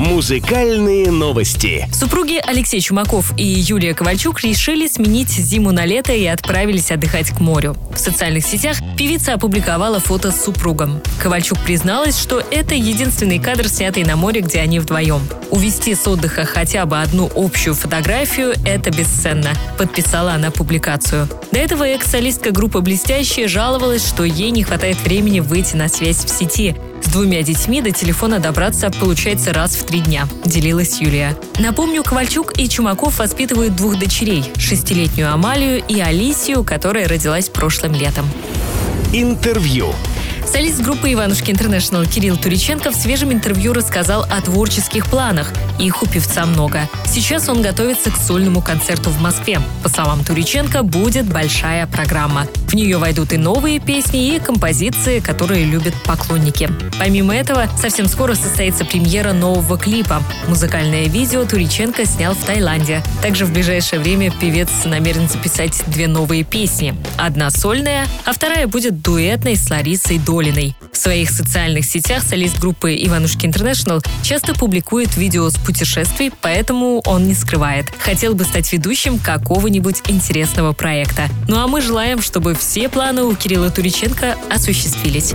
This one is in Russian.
Музыкальные новости. Супруги Алексей Чумаков и Юлия Ковальчук решили сменить зиму на лето и отправились отдыхать к морю. В социальных сетях певица опубликовала фото с супругом. Ковальчук призналась, что это единственный кадр, снятый на море, где они вдвоем. Увести с отдыха хотя бы одну общую фотографию – это бесценно, подписала она публикацию. До этого экс-солистка группы «Блестящие» жаловалась, что ей не хватает времени выйти на связь в сети. С двумя детьми до телефона добраться получается раз в три дня, делилась Юлия. Напомню, Ковальчук и Чумаков воспитывают двух дочерей – шестилетнюю Амалию и Алисию, которая родилась прошлым летом. Интервью. Солист группы «Иванушки Интернешнл» Кирилл Туриченко в свежем интервью рассказал о творческих планах. Их у певца много. Сейчас он готовится к сольному концерту в Москве. По словам Туриченко, будет большая программа. В нее войдут и новые песни, и композиции, которые любят поклонники. Помимо этого, совсем скоро состоится премьера нового клипа. Музыкальное видео Туриченко снял в Таиланде. Также в ближайшее время певец намерен записать две новые песни. Одна сольная, а вторая будет дуэтной с Ларисой Долиной. В своих социальных сетях солист группы «Иванушки Интернешнл» часто публикует видео с путешествий, поэтому он не скрывает. Хотел бы стать ведущим какого-нибудь интересного проекта. Ну а мы желаем, чтобы все планы у Кирилла Туриченко осуществились.